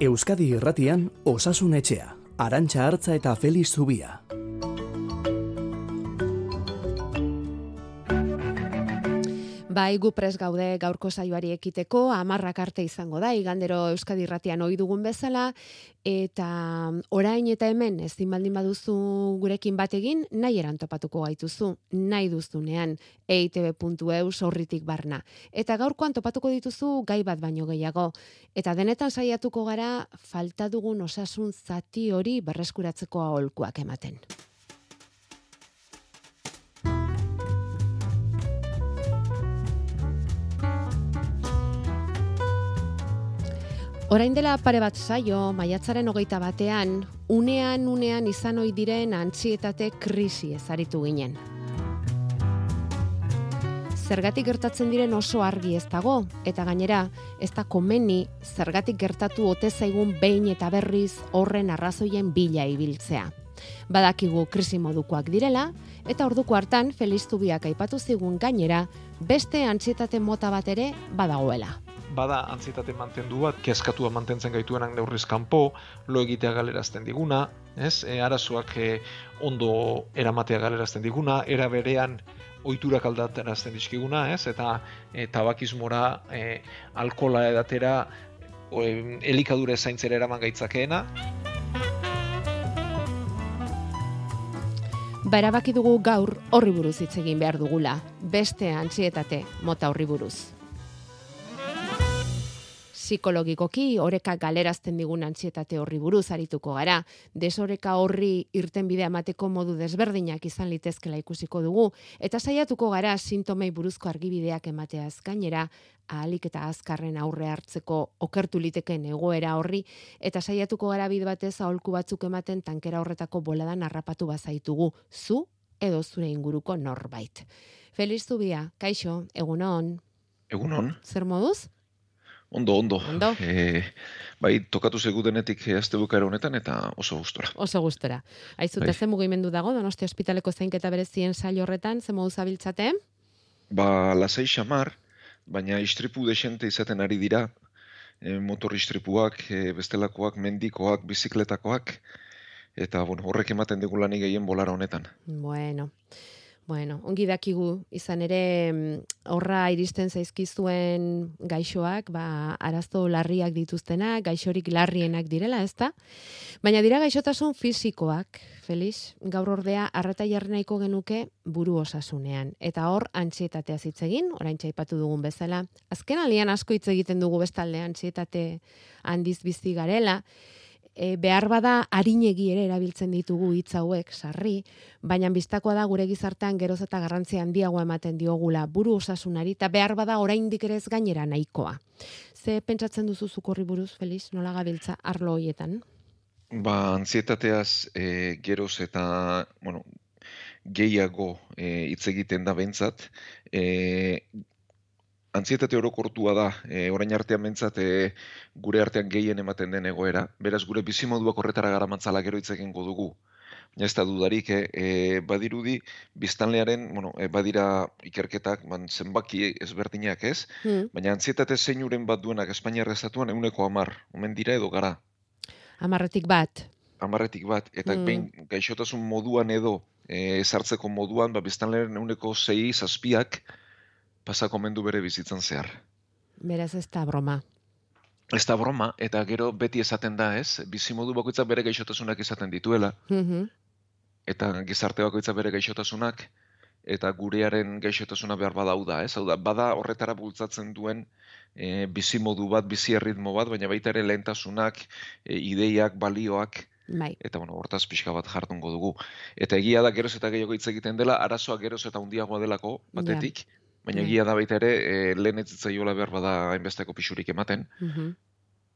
Euskadi Irratian Osasun Etxea, Arantxa Hartza eta Feliz Zubia. Bai, gu pres gaude gaurko saioari ekiteko, amarrak arte izango da, igandero Euskadi Irratian ohi dugun bezala, eta orain eta hemen ezin baldin baduzu gurekin bat egin, nahi eran topatuko gaituzu, nahi duztunean, eitb.eu sorritik barna. Eta gaurkoan topatuko dituzu gai bat baino gehiago. Eta denetan saiatuko gara falta dugun osasun zati hori berreskuratzeko aholkuak ematen. Orain dela pare bat saio, maiatzaren hogeita batean, unean unean izan ohi diren antzietate krisi ezaritu ginen. Zergatik gertatzen diren oso argi ez dago, eta gainera, ez da komeni zergatik gertatu ote zaigun behin eta berriz horren arrazoien bila ibiltzea. Badakigu krisi modukoak direla, eta orduko hartan Feliz Zubiak aipatu zigun gainera, beste antzietate mota bat ere badagoela bada antzietate mantendu bat, kezkatua mantentzen gaituenak neurriz kanpo, lo egitea galerazten diguna, ez? E, arazoak e, ondo eramatea galerazten diguna, era berean ohiturak aldaterazten dizkiguna, ez? Eta e, tabakismora, e, alkola edatera, o, e, elikadura zaintzera eraman gaitzakeena. Barabaki dugu gaur horri buruz hitz egin behar dugula, beste antzietate mota horri buruz psikologikoki oreka galerazten digun antzietate horri buruz arituko gara. Desoreka horri irten bidea emateko modu desberdinak izan litezkela ikusiko dugu eta saiatuko gara sintomei buruzko argibideak emateaz gainera ahalik eta azkarren aurre hartzeko okertu liteken egoera horri eta saiatuko gara bide batez aholku batzuk ematen tankera horretako boladan harrapatu bazaitugu zu edo zure inguruko norbait. Feliz Zubia, kaixo, egunon. Egunon. Zer moduz? Ondo, ondo. Ondo. E, bai, tokatu zegu denetik azte bukara honetan eta oso gustora. Oso gustora. Aizu, bai. mugimendu dago, donosti ospitaleko zeinketa berezien sail horretan, ze modu zabiltzate? Ba, lasai xamar, baina istripu desente izaten ari dira, e, motor istripuak, e, bestelakoak, mendikoak, bizikletakoak, eta bueno, horrek ematen dugu lanik gehien bolara honetan. Bueno. Bueno, ongi dakigu izan ere mm, horra iristen zaizkizuen gaixoak, ba, arazo larriak dituztenak, gaixorik larrienak direla, ezta? Baina dira gaixotasun fisikoak, Felix, gaur ordea arreta jarrenaiko genuke buru osasunean. Eta hor, antxietatea zitzegin, orain txaipatu dugun bezala. Azken alian asko hitz egiten dugu bestalde antxietate handiz bizi garela, e, behar bada harinegi ere erabiltzen ditugu hitz hauek sarri, baina bistakoa da gure gizartean geroz eta garrantzi handiago ematen diogula buru osasunari eta behar bada oraindik ere ez gainera nahikoa. Ze pentsatzen duzu zukorri buruz Felix, nola gabiltza arlo hoietan? Ba, antzietateaz e, geroz eta, bueno, gehiago e, hitz egiten da bentsat, e, antzietate orokortua da, e, orain artean mentzat e, gure artean gehien ematen den egoera, beraz gure bizimoduak horretara gara mantzala gero hitzekin dugu. Ez da dudarik, e, badirudi, biztanlearen, bueno, e, badira ikerketak, man, zenbaki ezberdinak ez, hmm. baina antzietate zeinuren bat duenak Espainiarra estatuan euneko amar, omen dira edo gara. Amarretik bat. Amarretik bat, eta hmm. behin gaixotasun moduan edo e, ezartzeko moduan, ba, biztanlearen euneko zei zazpiak, pasako mendu bere bizitzan zehar. Beraz ez da broma. Ez da broma, eta gero beti esaten da, ez? Bizimodu bakoitza bere gaixotasunak izaten dituela. Mm Eta gizarte bakoitza bere gaixotasunak, eta gurearen gaixotasuna behar badau da, ez? Hau da, bada horretara bultzatzen duen e, bizimodu bat, bizi erritmo bat, baina baita ere lehentasunak, e, ideiak, balioak, Bai. Eta bueno, hortaz pixka bat jartungo dugu. Eta egia da geroz eta gehiago hitz egiten dela, arazoa geroz eta handiagoa delako batetik, Baina egia da baita ere, e, lehen ez zitzaiola behar bada hainbesteko pixurik ematen,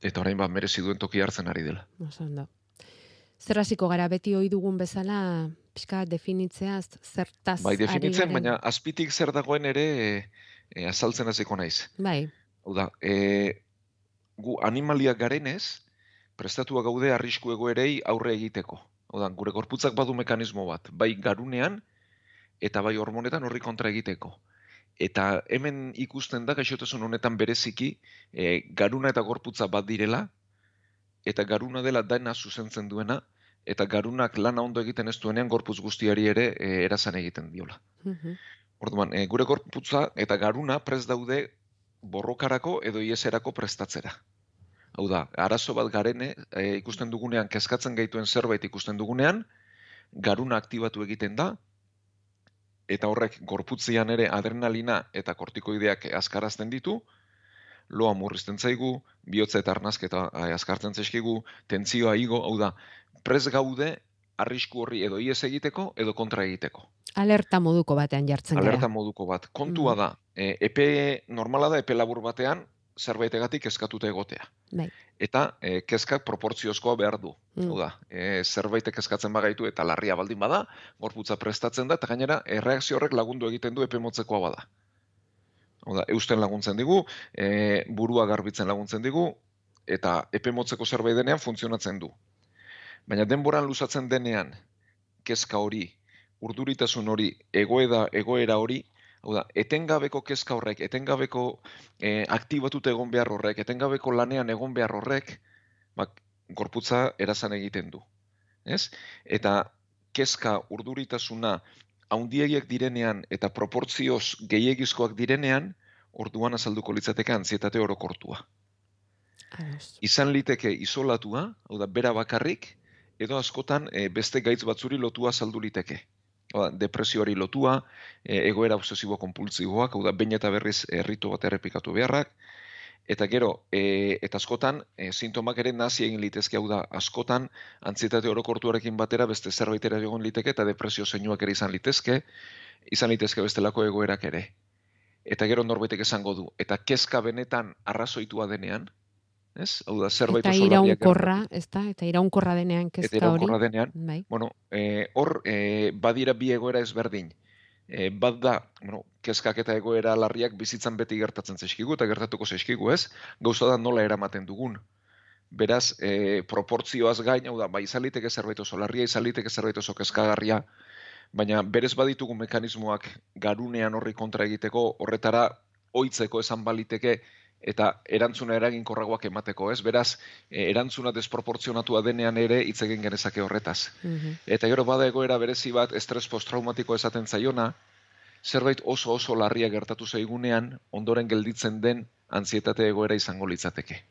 eta orain bat merezi duen toki hartzen ari dela. Osando. Zer hasiko gara beti ohi dugun bezala, pixka definitzea, zertaz Bai, definitzen, baina azpitik zer dagoen ere e, azaltzen hasiko naiz. Bai. Hau da, e, gu animaliak garenez, prestatua gaude arrisku egoerei aurre egiteko. Hau da, gure gorputzak badu mekanismo bat, bai garunean, eta bai hormonetan horri kontra egiteko eta hemen ikusten da gaixotasun honetan bereziki e, garuna eta gorputza bat direla eta garuna dela dena zuzentzen duena, eta garunak lana ondo egiten ez duenean gorputz guztiari ere e, erazan egiten diola. Mhm. Orduan, e, gure gorputza eta garuna prest daude borrokarako edo ieserako prestatzera. Hau da, arazo bat garene, e, ikusten dugunean, kezkatzen gaituen zerbait ikusten dugunean, garuna aktibatu egiten da, eta horrek gorputzian ere adrenalina eta kortikoideak azkarazten ditu, loa murrizten zaigu, bihotza eta arnazketa eh, azkartzen zaizkigu, tentzioa igo, hau da, prez gaude arrisku horri edo ies egiteko edo kontra egiteko. Alerta moduko batean jartzen Alerta gara. moduko bat. Kontua Mm. da, e, epe normala da epe labur batean zerbaitegatik eskatuta egotea. Bai. Eta e, kezkak proportziozkoa behar du. Mm. Hau da, e, zerbaitek eskatzen bagaitu eta larria baldin bada, gorputza prestatzen da, eta gainera, erreakzio horrek lagundu egiten du epe motzekoa bada. Hau da, eusten laguntzen digu, e, burua garbitzen laguntzen digu, eta epe motzeko zerbait denean funtzionatzen du. Baina denboran luzatzen denean, kezka hori, urduritasun hori, egoeda, egoera hori, hau da, etengabeko kezka horrek, etengabeko e, aktibatute egon behar horrek, etengabeko lanean egon behar horrek, bak, gorputza erazan egiten du. Ez? Eta kezka urduritasuna haundiegiak direnean eta proportzioz gehiegizkoak direnean, orduan azalduko litzateke antzietate orokortua. Izan liteke isolatua, hau da, bera bakarrik, edo askotan e, beste gaitz batzuri lotua azaldu liteke. Hau da, depresioari lotua, e, egoera obsesibo kompultsiboak, hau da, bain eta berriz erritu bat errepikatu beharrak, eta gero, e, eta askotan, e, sintomak ere nazi egin litezke, hau da, askotan, antzietate orokortuarekin batera beste zerbait ere egon liteke, eta depresio zeinuak ere izan litezke, izan litezke bestelako egoerak ere. Eta gero norbaitek esango du, eta kezka benetan arrazoitua denean, ez? Hau da, zerbait Eta iraunkorra, ez da? Eta iraunkorra denean eta kezka hori. iraunkorra denean, Bai. bueno, eh, hor eh, badira bi egoera ezberdin. Eh, bat da, bueno, kezkak eta egoera larriak bizitzan beti gertatzen zaizkigu eta gertatuko zaizkigu, ez? Gauza da nola eramaten dugun. Beraz, eh, proportzioaz gain, hau da, bai izan liteke zerbait oso larria, izan liteke zerbait oso kezkagarria, baina berez baditugu mekanismoak garunean horri kontra egiteko, horretara oitzeko esan baliteke eta erantzuna eraginkorragoak emateko, ez? Beraz, eh, erantzuna desproportzionatua denean ere hitz egin genezake horretaz. Mhm. Eta gero bada egoera berezi bat estres posttraumatiko esaten zaiona, zerbait oso oso larria gertatu zaigunean, ondoren gelditzen den antzietate egoera izango litzateke.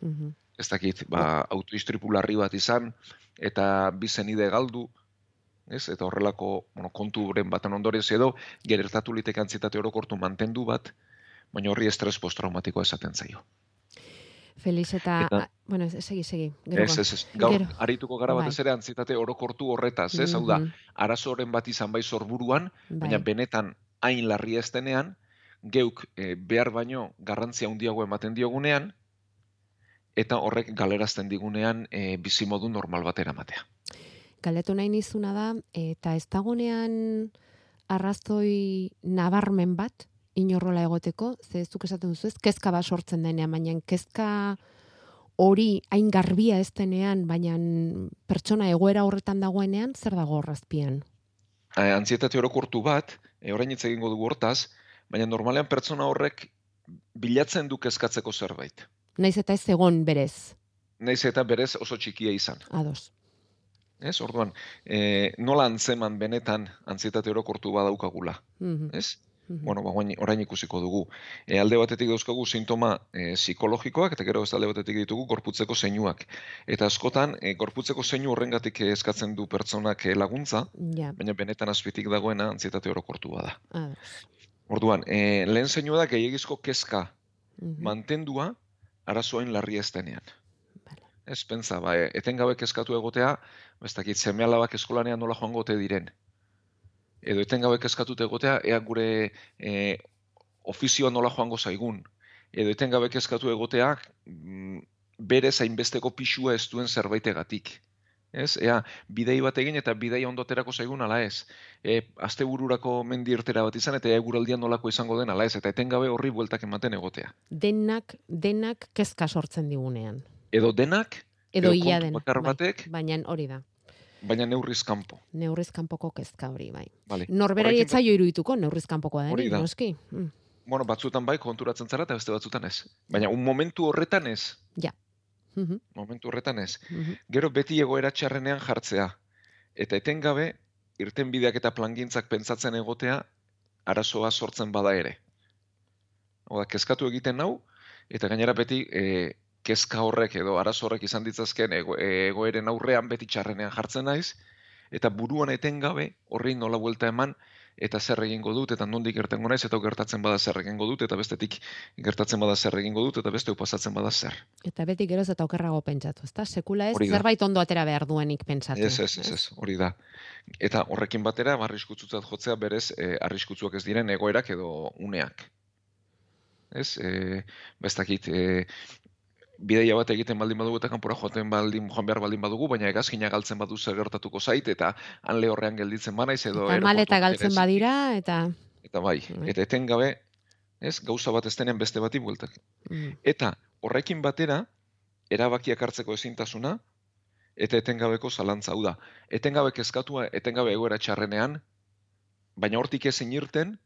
Mhm. Ez dakit, ba, autoistripu larri bat izan, eta bi zenide galdu, ez? Eta horrelako, bueno, konturen baten ondorioz edo, gertatu liteke antzietate orokortu mantendu bat, baina horri estres posttraumatikoa esaten zaio. Felix eta, Eta- a- bueno, segi, segi. Gero Ez, ba. ez, ez, gaur Gero. arituko gara Bai. batez ere antzietate orokortu horretaz, ez? Hau da, Mhm. arazo horren bat izan bai sorburuan, baina Bai. benetan hain larria ez denean, geuk eh, behar baino garrantzia handiago ematen diogunean, eta horrek galerazten digunean e, bizimodu normal bat eramatea. Galdetu nahi nizuna da, eta ez dagonean arrazoi nabarmen bat, inorrola egoteko, ze ez duk esaten duzu ez, kezka bat sortzen denean, baina kezka hori hain garbia ez denean, baina pertsona egoera horretan dagoenean, zer dago horrazpian? E, antzietate orokortu bat, e, orain hitz egingo dugu hortaz, baina normalean pertsona horrek bilatzen du kezkatzeko zerbait. Naiz eta ez egon berez, Naiz eta berez oso txikia izan. ados. Ez, orduan, e, nola antzeman benetan antzietate orokortu badaukagula, Mhm, ez? Bueno, ba, orain- orain ikusiko dugu. E, alde batetik dauzkagu sintoma e, psikologikoak, eta gero beste alde batetik ditugu gorputzeko zeinuak. Eta askotan, e, gorputzeko zeinu horrengatik eskatzen du pertsonak e, laguntza, Ja, baina benetan azpitik dagoena antzietate orokortua da. Orduan, e, lehen zeinua da gehiagizko kezka Mhm, mantendua arazoain larri ez denean. Vale. Ez pentsa, ba, e, etengabe kezkatu egotea, ba, ez dakit, seme alabak eskolanean nola joango ote diren. Edo etengabe kezkatute egotea, ea gure e, ofizioa nola joango zaigun. Edo etengabe kezkatu egotea, mm, berez hainbesteko pixua ez duen zerbaitegatik. Ez, ea, bidei bat egin eta bidei ondoterako zaigun ala ez. E, astebururako mendi irtera bat izan eta eguraldian nolako izango den ala ez. Eta etengabe horri bueltak ematen egotea. Denak, denak kezka sortzen digunean. Edo denak, Edo Edo ia den. bakar bai. batek. Baina hori da. Baina neurriz kanpo. Neurriz kanpoko kezka hori, bai. Vale. Norberari etzaio irudituko neurriz kanpokoa denik, da. noski. Mm. Bueno, batzutan bai konturatzen zara eta beste batzutan ez. Baina un momentu horretan ez. Mhm, momentu horretan ez. mhm. Gero beti egoera txarrenean jartzea. Eta etengabe, irtenbideak eta plangintzak pentsatzen egotea, arazoa sortzen bada ere. Hau da, kezkatu egiten nau, eta gainera beti e, kezka horrek edo arazo horrek izan ditzazken ego, egoeren aurrean beti txarrenean jartzen naiz, eta buruan etengabe horri nola buelta eman, eta zer egingo dut, eta nondik gertengo naiz, eta gertatzen bada zer egingo dut, eta bestetik gertatzen bada zer egingo dut, eta beste pasatzen bada zer. Eta beti geroz eta okerrago pentsatu, ezta? Sekula ez zerbait ondo atera behar duenik pentsatu. Ez, ez, ez, ez, hori da. Eta horrekin batera, ba, arriskutsutzat jotzea berez, e, arriskutsuak ez diren egoerak edo uneak. Ez, e, bestakit, e, bidaia bat egiten baldin badugu eta kanpora joaten baldin joan behar baldin badugu, baina egazkina galtzen badu zer gertatuko zait, eta han lehorrean gelditzen banaiz edo... Eta maleta galtzen badira, eta... Eta bai, Bai. eta etengabe, ez, gauza bat ez denean beste bati bueltak. Mm, Eta horrekin batera, erabakiak hartzeko ezintasuna, eta etengabeko zalantza hau da. Etengabe kezkatua, etengabe egoera txarrenean, baina hortik ezin irten,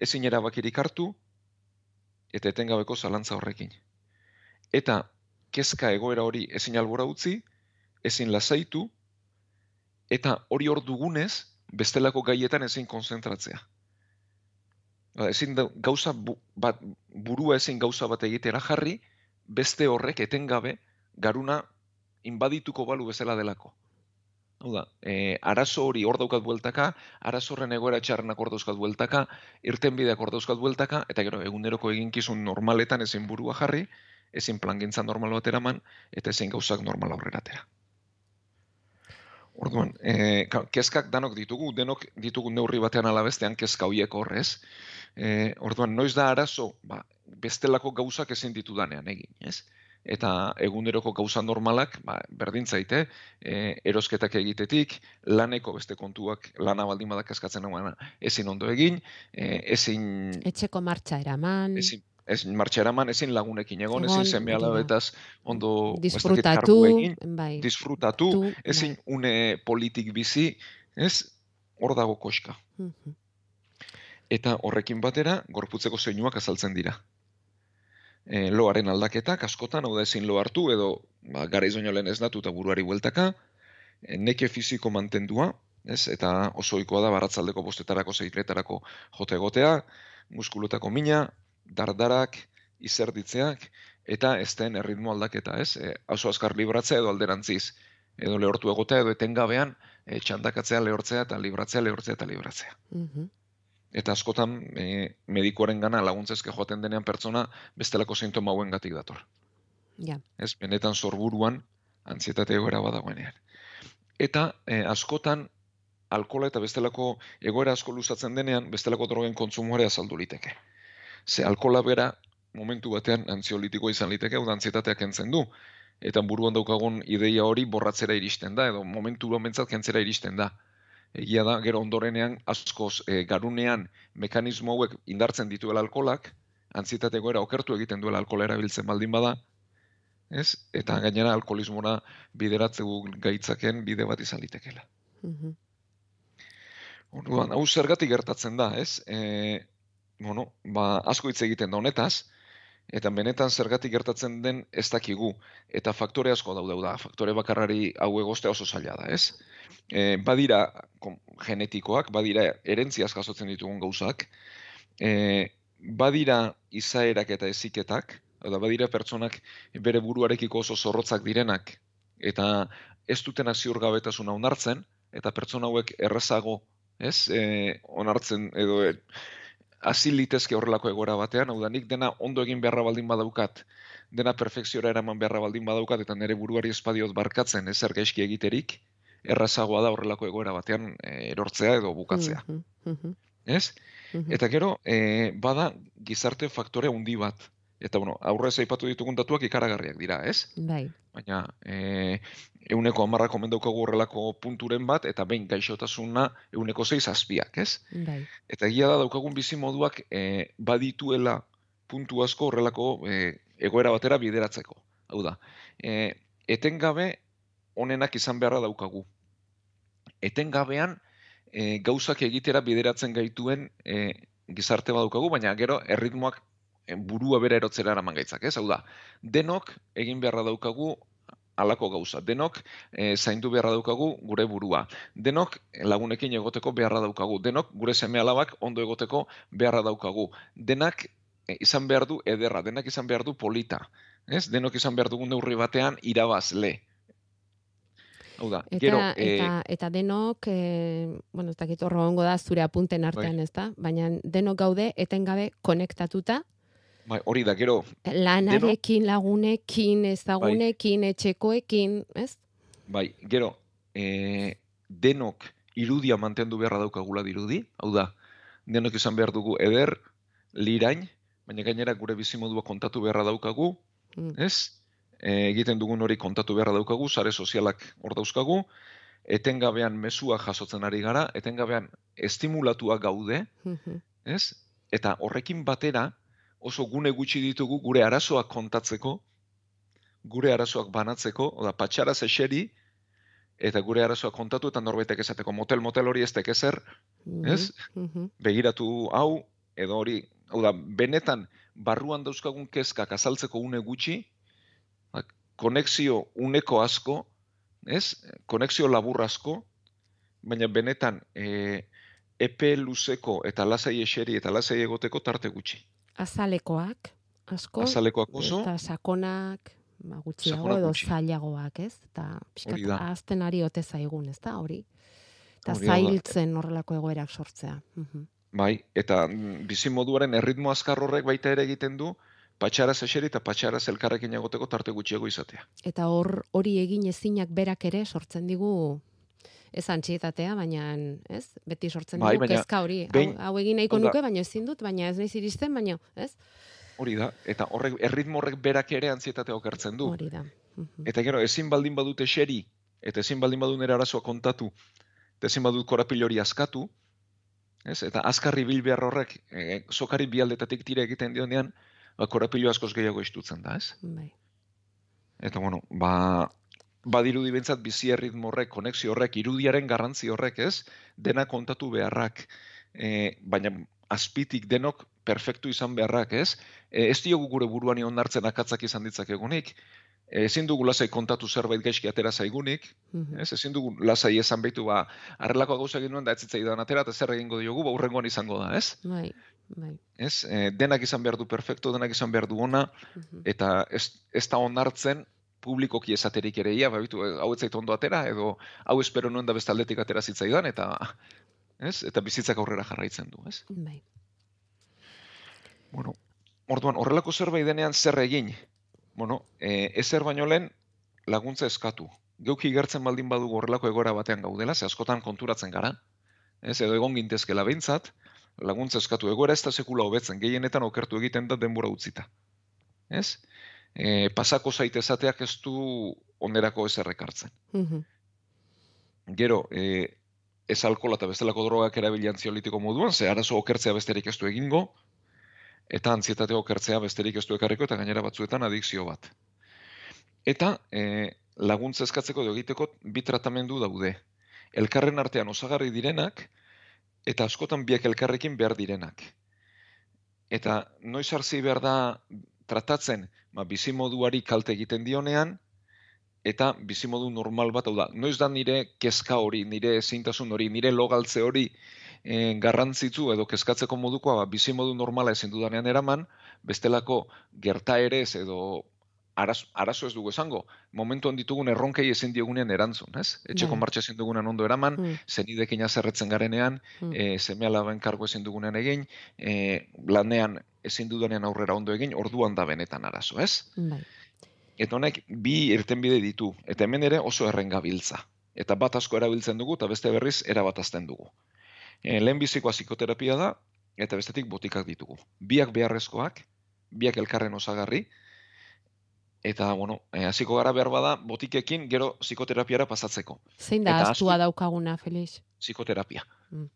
ezin erabakirik hartu, eta etengabeko zalantza horrekin. Eta kezka egoera hori ezin albora utzi, ezin lasaitu, eta hori hor dugunez, bestelako gaietan ezin konzentratzea. Ba, Ezin da, gauza bu, bat, burua ezin gauza bat egitera jarri, beste horrek etengabe garuna inbadituko balu bezala delako. Hau da, e, arazo hori hor daukat bueltaka, arazo horren egoera txarrenak hor dauzkat bueltaka, irtenbideak hor dauzkat bueltaka, eta gero eguneroko eginkizun normaletan ezin burua jarri, ezin plangintza normal bat eraman, eta ezin gauzak normal aurrera atera. Orduan, e, ka- kezkak danok ditugu, denok ditugu neurri batean alabestean kezka hoiek horrez. E, orduan, noiz da arazo, ba, bestelako gauzak ezin ditudanean egin, ez? Eta eguneroko gauza normalak, ba, berdin zaite, e, erosketak egitetik, laneko beste kontuak, lana baldin badak eskatzen ezin ondo egin, e, ezin, Etxeko martxa eraman, ezin, ezin martxa eraman, ezin lagunekin egon, ezin seme alabetaz ondo ez disfrutatu, egin, bai. disfrutatu, tu, ezin une politik bizi, ez? Hor dago koska. bai. Eta horrekin batera, gorputzeko zeinuak azaltzen dira. E, loaren aldaketak, askotan, hau da ezin lo hartu, edo ba, garaiz baino lehen ez datu eta buruari bueltaka, e, neke fiziko mantendua, ez? eta oso da baratzaldeko bostetarako, zeitretarako jote egotea, muskulotako mina, dardarak, izerditzeak, eta ez den erritmo aldaketa, ez? E, oso azkar libratzea edo alderantziz, edo lehortu egotea, edo etengabean, e, txandakatzea, lehortzea, eta libratzea, lehortzea, eta libratzea. Mhm. Eta askotan e, medikuaren gana laguntzezke joaten denean pertsona bestelako sintoma hauengatik dator. Ja. Ez, benetan sorburuan antzietate egoera badagoenean. Eta e, askotan alkola eta bestelako egoera asko luzatzen denean, bestelako drogen kontsumoare azaldu liteke. Ze alkola bera momentu batean antziolitiko izan liteke, hau da antzietatea kentzen du. Eta buruan daukagun ideia hori borratzera iristen da, edo momentu mentzat kentzera iristen da. Egia da, gero ondorenean askoz e, garunean mekanismo hauek indartzen dituela alkolak, antzietate egoera okertu egiten duela alkola erabiltzen baldin bada, ez? Eta gainera alkoholismora bideratzeu gaitzaken bide bat izan litekela. Mhm. Orduan, hau zergatik gertatzen da, ez? E, bueno, ba, asko hitz egiten da honetaz, eta benetan zergatik gertatzen den ez dakigu. Eta faktore asko daude da, faktore bakarrari hau egostea oso zaila da, ez? E, badira kom, genetikoak, badira erentziaz jasotzen ditugun gauzak, e, badira izaerak eta eziketak, eta badira pertsonak bere buruarekiko oso zorrotzak direnak, eta ez dutena ziurgabetasuna onartzen, eta pertsona hauek errazago, ez, e, onartzen edo e, hasi litezke horrelako egoera batean, hau da nik dena ondo egin beharra baldin badaukat, dena perfekziora eraman beharra baldin badaukat, eta nire buruari espadiot barkatzen ezer gaizki egiterik, errazagoa da horrelako egoera batean e, erortzea edo bukatzea, Mhm, mhm, ez? mhm. Eta gero, e, bada gizarte faktore handi bat. Eta, bueno, aurrez aipatu ditugun datuak ikaragarriak dira, ez? Bai. Baina, e, euneko amarrako mendaukagu horrelako punturen bat, eta behin gaixotasuna euneko zeiz azpiak, ez? Bai. Eta egia da daukagun bizi moduak e, badituela puntu asko horrelako e, egoera batera bideratzeko. Hau da, e, etengabe onenak izan beharra daukagu. Etengabean e, gauzak egitera bideratzen gaituen e, gizarte badaukagu, baina gero erritmoak burua bera erotzera eraman gaitzak, ez? Hau da, denok egin beharra daukagu alako gauza. Denok e, zaindu beharra daukagu gure burua. Denok lagunekin egoteko beharra daukagu. Denok gure seme alabak ondo egoteko beharra daukagu. Denak eh, izan behar du ederra, denak izan behar du polita. Ez? Denok izan behar dugun neurri batean irabazle. Hau da, Eta, gero, eta, eta denok, e, bueno, ez dakit horro da zure apunten artean, Bai. ez da? Baina denok gaude etengabe konektatuta, bai, hori da, gero, lanarekin, lagunekin, ezagunekin, etxekoekin, ez? bai, gero, e, denok irudia mantendu beharra daukagula dirudi, hau da, denok izan behar dugu eder, lirain, baina gainera gure bizimodua kontatu beharra daukagu, Mm. ez? E, egiten dugun hori kontatu beharra daukagu, sare sozialak hor dauzkagu, etengabean mesua jasotzen ari gara, etengabean estimulatua gaude, Mhm. ez? Eta horrekin batera oso gune gutxi ditugu gure arazoak kontatzeko, gure arazoak banatzeko, oda patxaraz eseri, eta gure arazoak kontatu eta norbaitek esateko motel-motel hori ez ezer, Ez? Mhm. begiratu hau, edo hori, hau da, benetan barruan dauzkagun kezkak azaltzeko une gutxi, ba, konexio uneko asko, ez? Konexio labur asko, baina benetan e, epe luzeko eta lasai eseri eta lasai egoteko tarte gutxi. Azalekoak, asko, Azalekoak oso, eta sakonak, ba, gutxiago edo gutxi. zailagoak, ez? Eta pixkat azten ari ote zaigun, ez da, hori? Eta Hori zailtzen horrelako egoerak sortzea. Mhm. bai, eta mm, bizimoduaren erritmo azkar horrek baita ere egiten du, patxaraz eseri eta patxaraz elkarrekin egoteko tarte gutxiago izatea. Eta hor hori egin ezinak berak ere sortzen digu ez antxietatea, baina ez? Beti sortzen Bai, dugu kezka hori. behin- hau, hau egin nahiko nuke, baina ezin dut, baina ez naiz iristen, baina, ez? Hori da, eta horrek erritmo horrek berak ere antzietatea okertzen du. Hori da. Mhm. Eta gero, ezin baldin badut eseri, eta ezin baldin badut nire arazoa kontatu, eta ezin badut korapil hori askatu, ez? Eta azkarri bil behar horrek, e, sokari bi aldetatik tira egiten dionean, ba, korapilo askoz gehiago istutzen da, ez? Bai. Eta bueno, ba, badirudi bentsat bizi erritmo horrek, konexio horrek, irudiaren garrantzi horrek, ez? Dena kontatu beharrak, e, baina azpitik denok perfektu izan beharrak, ez? E, ez diogu gure buruani onartzen akatzak izan ditzakegunik, ezin dugu lasai kontatu zerbait gaizki atera zaigunik, Mhm. ez? Ezin dugu lasai esan behitu, ba, arrelako gauza egin nuen da ez zitzaidan atera, eta zer egingo diogu, ba, urrengoan izango da, ez? Bai, bai. Ez? E, denak izan behar du perfektu, denak izan behar du ona, Mhm. eta ez, ez da onartzen publikoki esaterik ere ia, babitu, hau ez zait ondo atera, edo hau espero nuen da beste aldetik atera zitzaidan, eta ez? Eta bizitzak aurrera jarraitzen du, ez? Bai. Bueno, orduan, horrelako zerbait denean zer egin? Bueno, e, ezer baino lehen laguntza eskatu. Geuki gertzen baldin badugu horrelako egoera batean gaudela, ze askotan konturatzen gara, ez, edo egon gintezkela behintzat, laguntza eskatu. Egoera ez da sekula hobetzen, gehienetan okertu egiten da denbora utzita. Ez? E, pasako zaitezateak ez du onerako ez errekartzen. Gero, e, ez alkola eta bestelako drogak erabili antziolitiko moduan, ze arazo okertzea besterik ez du egingo, eta antzietate okertzea besterik ez du ekarriko, eta gainera batzuetan adikzio bat. Eta e, laguntza eskatzeko egiteko bi tratamendu daude. Elkarren artean osagarri direnak, eta askotan biak elkarrekin behar direnak. Eta noiz hartzi behar da tratatzen, ba, bizimoduari kalte egiten dionean, eta bizimodu normal bat, hau da, noiz da nire kezka hori, nire ezintasun hori, nire logaltze hori e, garrantzitzu edo kezkatzeko modukoa, ba, bizimodu normala ezin dudanean eraman, bestelako gertaerez edo arazo, arazo ez dugu esango, momentuan ditugun erronkei ezin diogunean erantzun, ez? Etxeko Bai. martxa ezin dugunean ondo eraman, Mm, zenidekin azerretzen garenean, mm. e, seme alaben kargo ezin dugunean egin, e, lanean ezin dudanean aurrera ondo egin, orduan da benetan arazo, ez? Bai. Eta honek bi irtenbide ditu, eta hemen ere oso errengabiltza. Eta bat asko erabiltzen dugu, eta beste berriz erabat azten dugu. E, lehenbizikoa psikoterapia da, eta bestetik botikak ditugu. Biak beharrezkoak, biak elkarren osagarri, eta, bueno, e, hasiko gara behar bada, botikekin gero psikoterapiara pasatzeko. Zein da Eta astua daukaguna, Felix? Psikoterapia. Mm.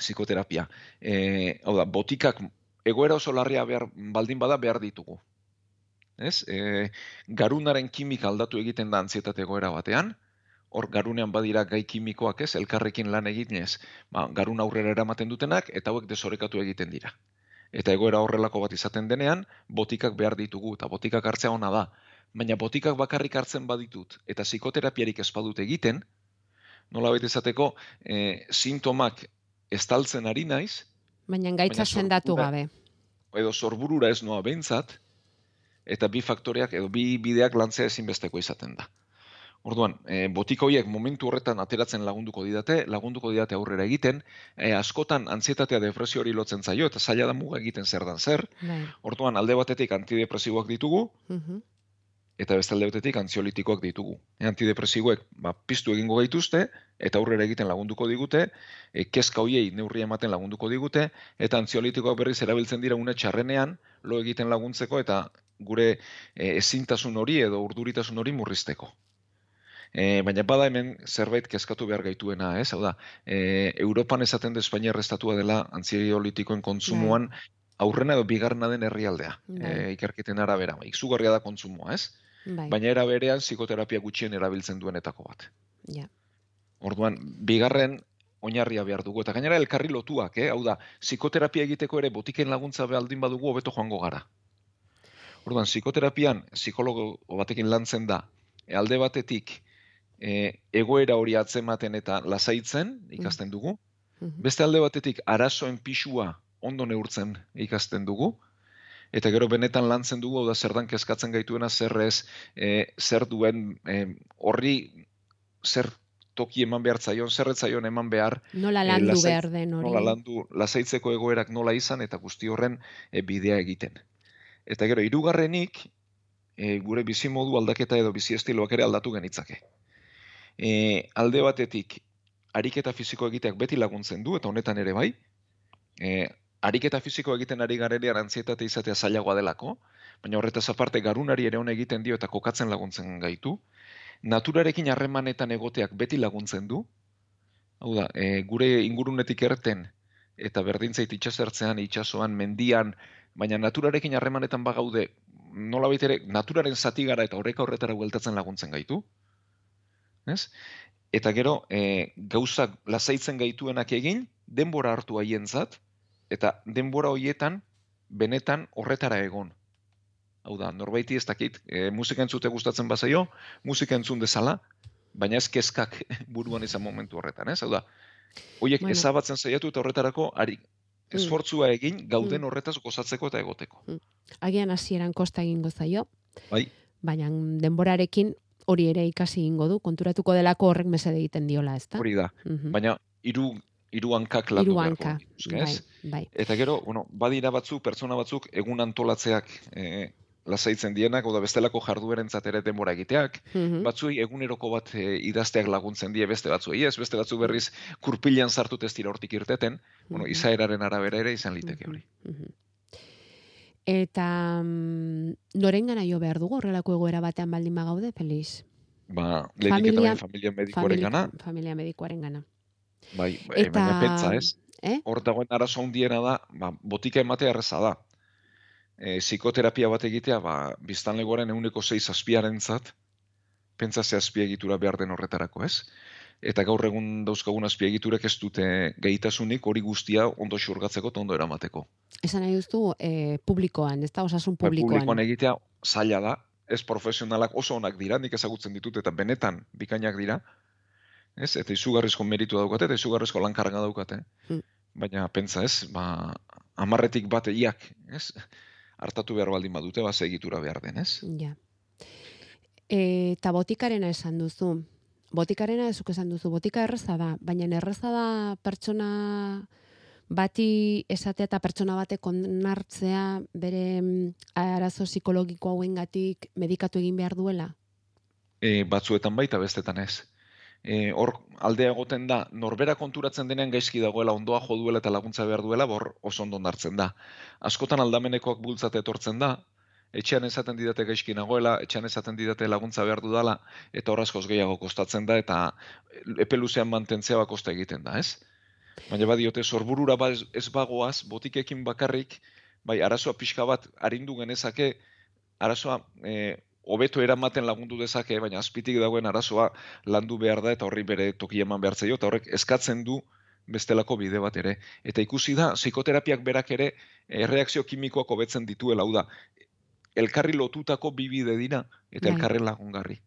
Psikoterapia. E, hau da, botikak egoera oso larria behar, baldin bada behar ditugu. Ez? E, garunaren kimika aldatu egiten da antzietate egoera batean, hor garunean badira gai kimikoak ez, elkarrekin lan eginez, ba, garun aurrera eramaten dutenak, eta hauek desorekatu egiten dira. Eta egoera horrelako bat izaten denean, botikak behar ditugu, eta botikak hartzea ona da. Baina botikak bakarrik hartzen baditut, eta psikoterapiarik ez badut egiten, nola baita izateko, e, sintomak estaltzen ari naiz, Baina gaitza Baina sendatu sortura- gabe. edo sorburura ez noa behintzat, eta bi faktoreak edo bi bideak lantzea ezinbesteko izaten da. Orduan, e, botika horiek momentu horretan ateratzen lagunduko didate, lagunduko didate aurrera egiten, e, askotan antzietatea depresio hori lotzen zaio, eta zaila da muga egiten zer dan zer. Bai. Orduan, alde batetik antidepresiboak ditugu, Mhm. Eta beste alde batetik antziolitikoak ditugu. E, antidepresiboek ba, piztu egingo gaituzte, eta aurrera egiten lagunduko digute, e, kezka hoiei neurri ematen lagunduko digute, eta antziolitikoak berriz erabiltzen dira une txarrenean, lo egiten laguntzeko, eta gure e, ezintasun hori edo urduritasun hori murrizteko. E, baina bada hemen zerbait kezkatu behar gaituena, ez? Hau da, e, Europan esaten du Espainia estatua dela antziolitikoen kontsumoan aurrena edo bigarrena den herrialdea, Bai. e, ikerketen arabera. Izugarria da kontsumoa, ez? Bai. Baina era berean psikoterapia gutxien erabiltzen duenetako bat. Ja. Orduan, bigarren oinarria behar dugu. Eta gainera elkarri lotuak, eh? hau da, psikoterapia egiteko ere botiken laguntza behaldin badugu hobeto joango gara. Orduan, psikoterapian psikologo batekin lantzen da, e, alde batetik e, egoera hori atzematen eta lasaitzen ikasten dugu, Mhm. beste alde batetik arazoen pisua ondo neurtzen ikasten dugu, eta gero benetan lantzen dugu, hau da zer dan kezkatzen gaituena zer ez, e, zer duen e, horri zer toki eman behar zaion, zer zaion eman behar, Nola eh, landu lasai- behar den hori. nola landu, lasaitzeko egoerak nola izan eta guzti horren e, bidea egiten. Eta gero, hirugarrenik e, gure bizimodu aldaketa edo bizi estiloak ere aldatu genitzake. E, alde batetik, ariketa fisiko egiteak beti laguntzen du, eta honetan ere bai. E, ariketa fisiko egiten ari garenean antzietate izatea zailagoa delako, baina horretaz aparte garunari ere hon egiten dio eta kokatzen laguntzen gaitu. Naturarekin harremanetan egoteak beti laguntzen du. Hau da, e, gure ingurunetik erten eta berdintzait itxasertzean, itsasoan, mendian, baina naturarekin harremanetan bagaude, nola ere, naturaren zati gara eta horreka horretara bueltatzen laguntzen gaitu. Ez? Eta gero, e, gauzak lasaitzen gaituenak egin, denbora hartu haientzat, eta denbora hoietan, benetan horretara egon. Hau da, norbaiti ez dakit, e, musika entzute gustatzen bazaio, musika entzun dezala, baina ez kezkak buruan izan momentu horretan, ez? Hau da, hoiek Bueno. ezabatzen saiatu eta horretarako ari esfortzua egin gauden Mm. horretaz gozatzeko eta egoteko. Agian hasieran kosta egingo zaio, Bai, baina denborarekin hori ere ikasi egingo du, konturatuko delako horrek mesede egiten diola, ezta? hori da. Mhm. Baina hiru hiru hankak landu hanka, genituzke, bai, bai. Eta gero, bueno, badira batzuk, pertsona batzuk, egun antolatzeak e, lasaitzen dienak, oda bestelako jarduerentzat ere denbora egiteak, Mhm. batzuei eguneroko bat e, idazteak laguntzen die beste batzuei ez, beste batzu berriz kurpilan sartut ez dira hortik irteten, bueno, Mhm. izaeraren arabera ere izan liteke Mhm, hori. mhm. Eta mm, norengana jo behar dugu horrelako egoera batean baldin bagaude, Feliz? Ba, lehenik eta Familia- bain familia medikoaren gana, familia medikoaren gana. Bai, bai, Eta, baina pentsa ez, Eh? hor dagoen arazo handiena da, ba, botika ematea erreza da. E, psikoterapia bat egitea, ba, biztanlegoaren euneko 6 azpiarentzat, pentsa ze azpiegitura behar den horretarako, ez? Eta gaur egun dauzkagun azpiegiturek ez dute gaitasunik hori guztia ondo xurgatzeko eta ondo eramateko. Esan nahi duztu eh, publikoan, ez da osasun Ba, publikoan. publikoan egitea zaila da, ez profesionalak oso onak dira, nik ezagutzen ditut eta benetan bikainak dira, ez? Eta izugarrizko meritu daukate eta izugarrizko lankarga daukate. Hmm. Baina pentsa ez, ba, amarretik bat eiak, ez? Artatu behar baldin badute, ba, egitura behar den, ez? Ja. Eta botikarena esan duzu. Botikarena ezuk esan duzu. Botika erreza da, baina erreza da pertsona bati esatea eta pertsona batek onartzea bere mm, arazo psikologiko hauengatik medikatu egin behar duela. E, batzuetan baita bestetan ez. E, hor aldea egoten da, norbera konturatzen denean gaizki dagoela, ondoa jo duela eta laguntza behar duela, bor oso ondo hartzen da. Askotan aldamenekoak bultzate etortzen da, etxean esaten didate gaizki nagoela, etxean esaten didate laguntza behar dudala, eta hor askoz gehiago kostatzen da, eta epe luzean mantentzea ba kosta egiten da, ez? Baina badiote, sorburura ba ez, bagoaz, botikekin bakarrik, bai, arazoa pixka bat arindu genezake, arazoa e, hobeto eramaten lagundu dezake, baina azpitik dagoen arazoa landu behar da eta horri bere toki eman behar zaio, eta horrek eskatzen du bestelako bide bat ere. Eta ikusi da, psikoterapiak berak ere erreakzio kimikoak hobetzen dituela, hau da, elkarri lotutako bi bide dira, eta Bai. elkarren lagungarri.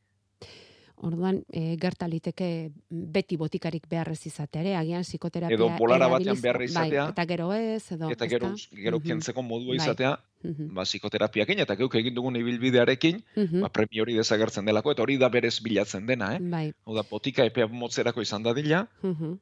Orduan, e, gerta liteke beti botikarik beharrez izatea ere, agian psikoterapia Edo polara batean beharra izatea. Bai, eta gero ez, edo, Eta gero, ezta? gero kentzeko modua Bai. Mhm, ba, psikoterapiakin, eta geuk egin dugun ibilbidearekin, mhm, ba, premio hori desagertzen delako, eta hori da berez bilatzen dena, eh? Bai. Hau da, botika epea motzerako izan dadila, mhm.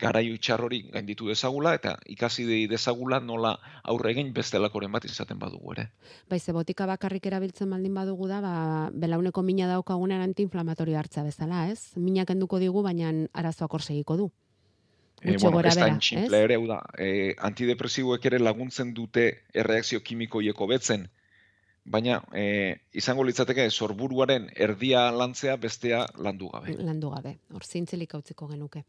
garaio itxar hori gainditu dezagula, eta ikasi de- dezagula nola aurre egin bestelakoren bat izaten badugu ere. Bai, ze botika bakarrik erabiltzen baldin badugu da, ba, belauneko mina daukagunen antiinflamatorio hartza bezala, ez? Mina kenduko digu, baina arazoak hor segiko du. E, bueno, ez da ez? ere, da, e, antidepresiboek ere laguntzen dute erreakzio kimiko hieko betzen, baina e, izango litzateke sorburuaren erdia lantzea bestea landu gabe. Landu gabe, hor zintzelik hautziko genuke.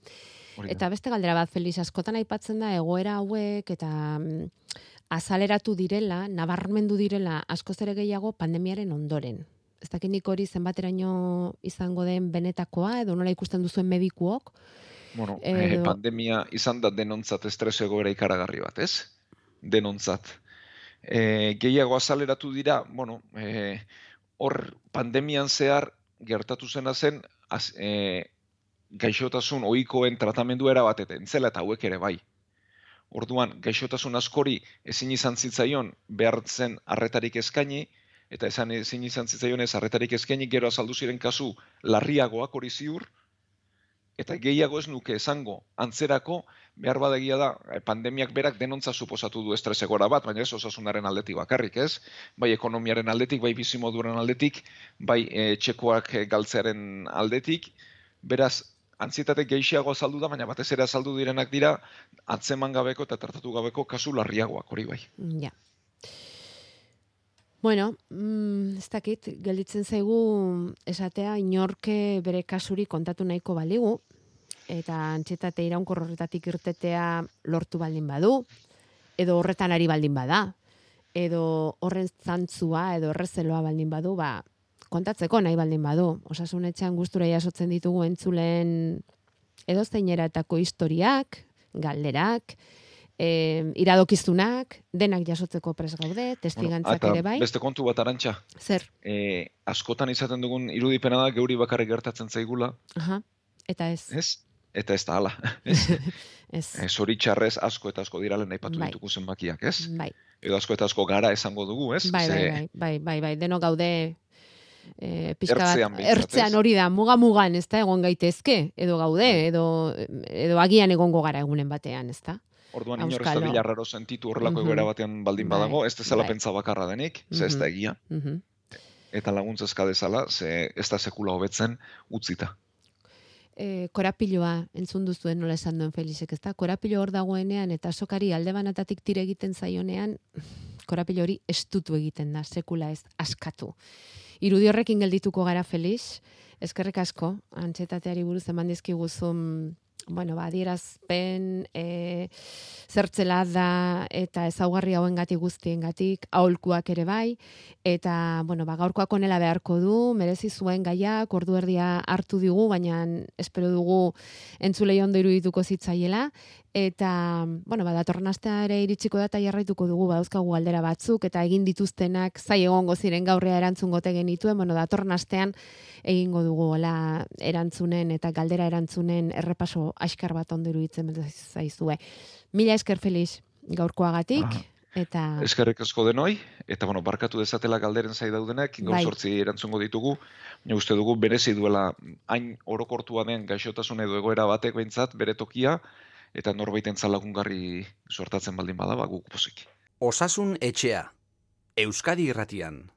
Hori da. Eta beste galdera bat, Feliz, askotan aipatzen da egoera hauek eta mm, azaleratu direla, nabarmendu direla askoz ere gehiago pandemiaren ondoren. Ez dakit nik hori zenbateraino izango den benetakoa, edo nola ikusten duzuen medikuok, Bueno, eh, pandemia izan da denontzat estres egoera ikaragarri bat, ez? Denontzat. E, gehiago azaleratu dira, bueno, e, hor pandemian zehar gertatu zena zen, az, e, gaixotasun ohikoen tratamendu era bateten zela eta hauek ere bai. Orduan, gaixotasun askori ezin izan zitzaion behartzen arretarik eskaini, eta esan ezin izan zitzaion ez arretarik eskaini gero azaldu ziren kasu larriagoak hori ziur, eta gehiago ez nuke esango antzerako behar badegia da eh, pandemiak berak denontza suposatu du estres egora bat, baina ez osasunaren aldetik bakarrik, ez? Bai ekonomiaren aldetik, bai bizimoduaren aldetik, bai eh, txekoak eh, galtzearen aldetik, beraz, antzietate geixiago azaldu da, baina batez ere azaldu direnak dira antzeman gabeko eta tratatu gabeko kasu larriagoak hori bai. Ja. Bueno, mm, ez dakit, gelditzen zaigu esatea inorke bere kasuri kontatu nahiko baligu, eta antxetate iraunkor horretatik irtetea lortu baldin badu, edo horretan ari baldin bada, edo horren zantzua, edo errezeloa baldin badu, ba, kontatzeko nahi baldin badu. Osasunetxean gustura jasotzen ditugu entzulen edo zeineratako historiak, galderak, e, iradokizunak, denak jasotzeko pres gaude, testigantzak eta ere bai. beste kontu bat arantxa, Zer, e, askotan izaten dugun irudipena da geuri bakarrik gertatzen zaigula, aha, eta ez, ez? Eta ez da hala. Ez, ez, e, zoritxarrez asko eta asko dira lehen aipatu Bai. ditugu zenbakiak, ez? bai, Edo asko eta asko gara esango dugu, ez? bai, bai, bai, bai, bai, bai, deno gaude e, pixka bat, Ertzean behintzat, ertzean hori da, muga-mugan, ez da, egon gaitezke, edo gaude, Bai. edo, edo agian egongo gara egunen batean, ez da? Orduan inor ez da bilarraro sentitu horrelako Mhm. egoera batean baldin Bai, badago, ez dezala bai. pentsa bakarra denik, ze ez da Mhm. egia, Mhm. eta laguntza eska dezala, ze ez da sekula hobetzen utzita. E, korapiloa entzun duzuen nola esan duen Felixek, ezta? Korapilo hor dagoenean eta sokari alde banatatik tire egiten zaionean, korapilo hori estutu egiten da, sekula ez askatu. Irudi horrekin geldituko gara Felix, eskerrik asko, antxetateari buruz eman dizkiguzun bueno, ba, adierazpen, e, zertzela da eta ezaugarri hauengatik guztiengatik, aholkuak ere bai, eta, bueno, ba, gaurkoak onela beharko du, merezi zuen gaiak, ordu erdia hartu digu, baina espero dugu entzulei ondo irudituko zitzaiela, eta, bueno, ba, datorren astea ere iritsiko da eta jarraituko dugu, badauzkagu galdera batzuk, eta egin dituztenak zai egongo ziren gaurrea erantzun gote genituen, bueno, datorren astean egingo dugu hola erantzunen eta galdera erantzunen errepaso askar bat ondo iruditzen zaizue. Mila esker Felix gaurkoagatik, Ah. eta... Eskerrik asko denoi, eta bueno, barkatu dezatela galderen zai daudenek, gaur Bai. sortzi erantzungo ditugu, uste dugu berezi duela hain orokortua den gaixotasun edo egoera batek behintzat bere tokia, eta norbaiten lagungarri sortatzen baldin bada, ba, guk pozik. Osasun etxea. Euskadi irratian.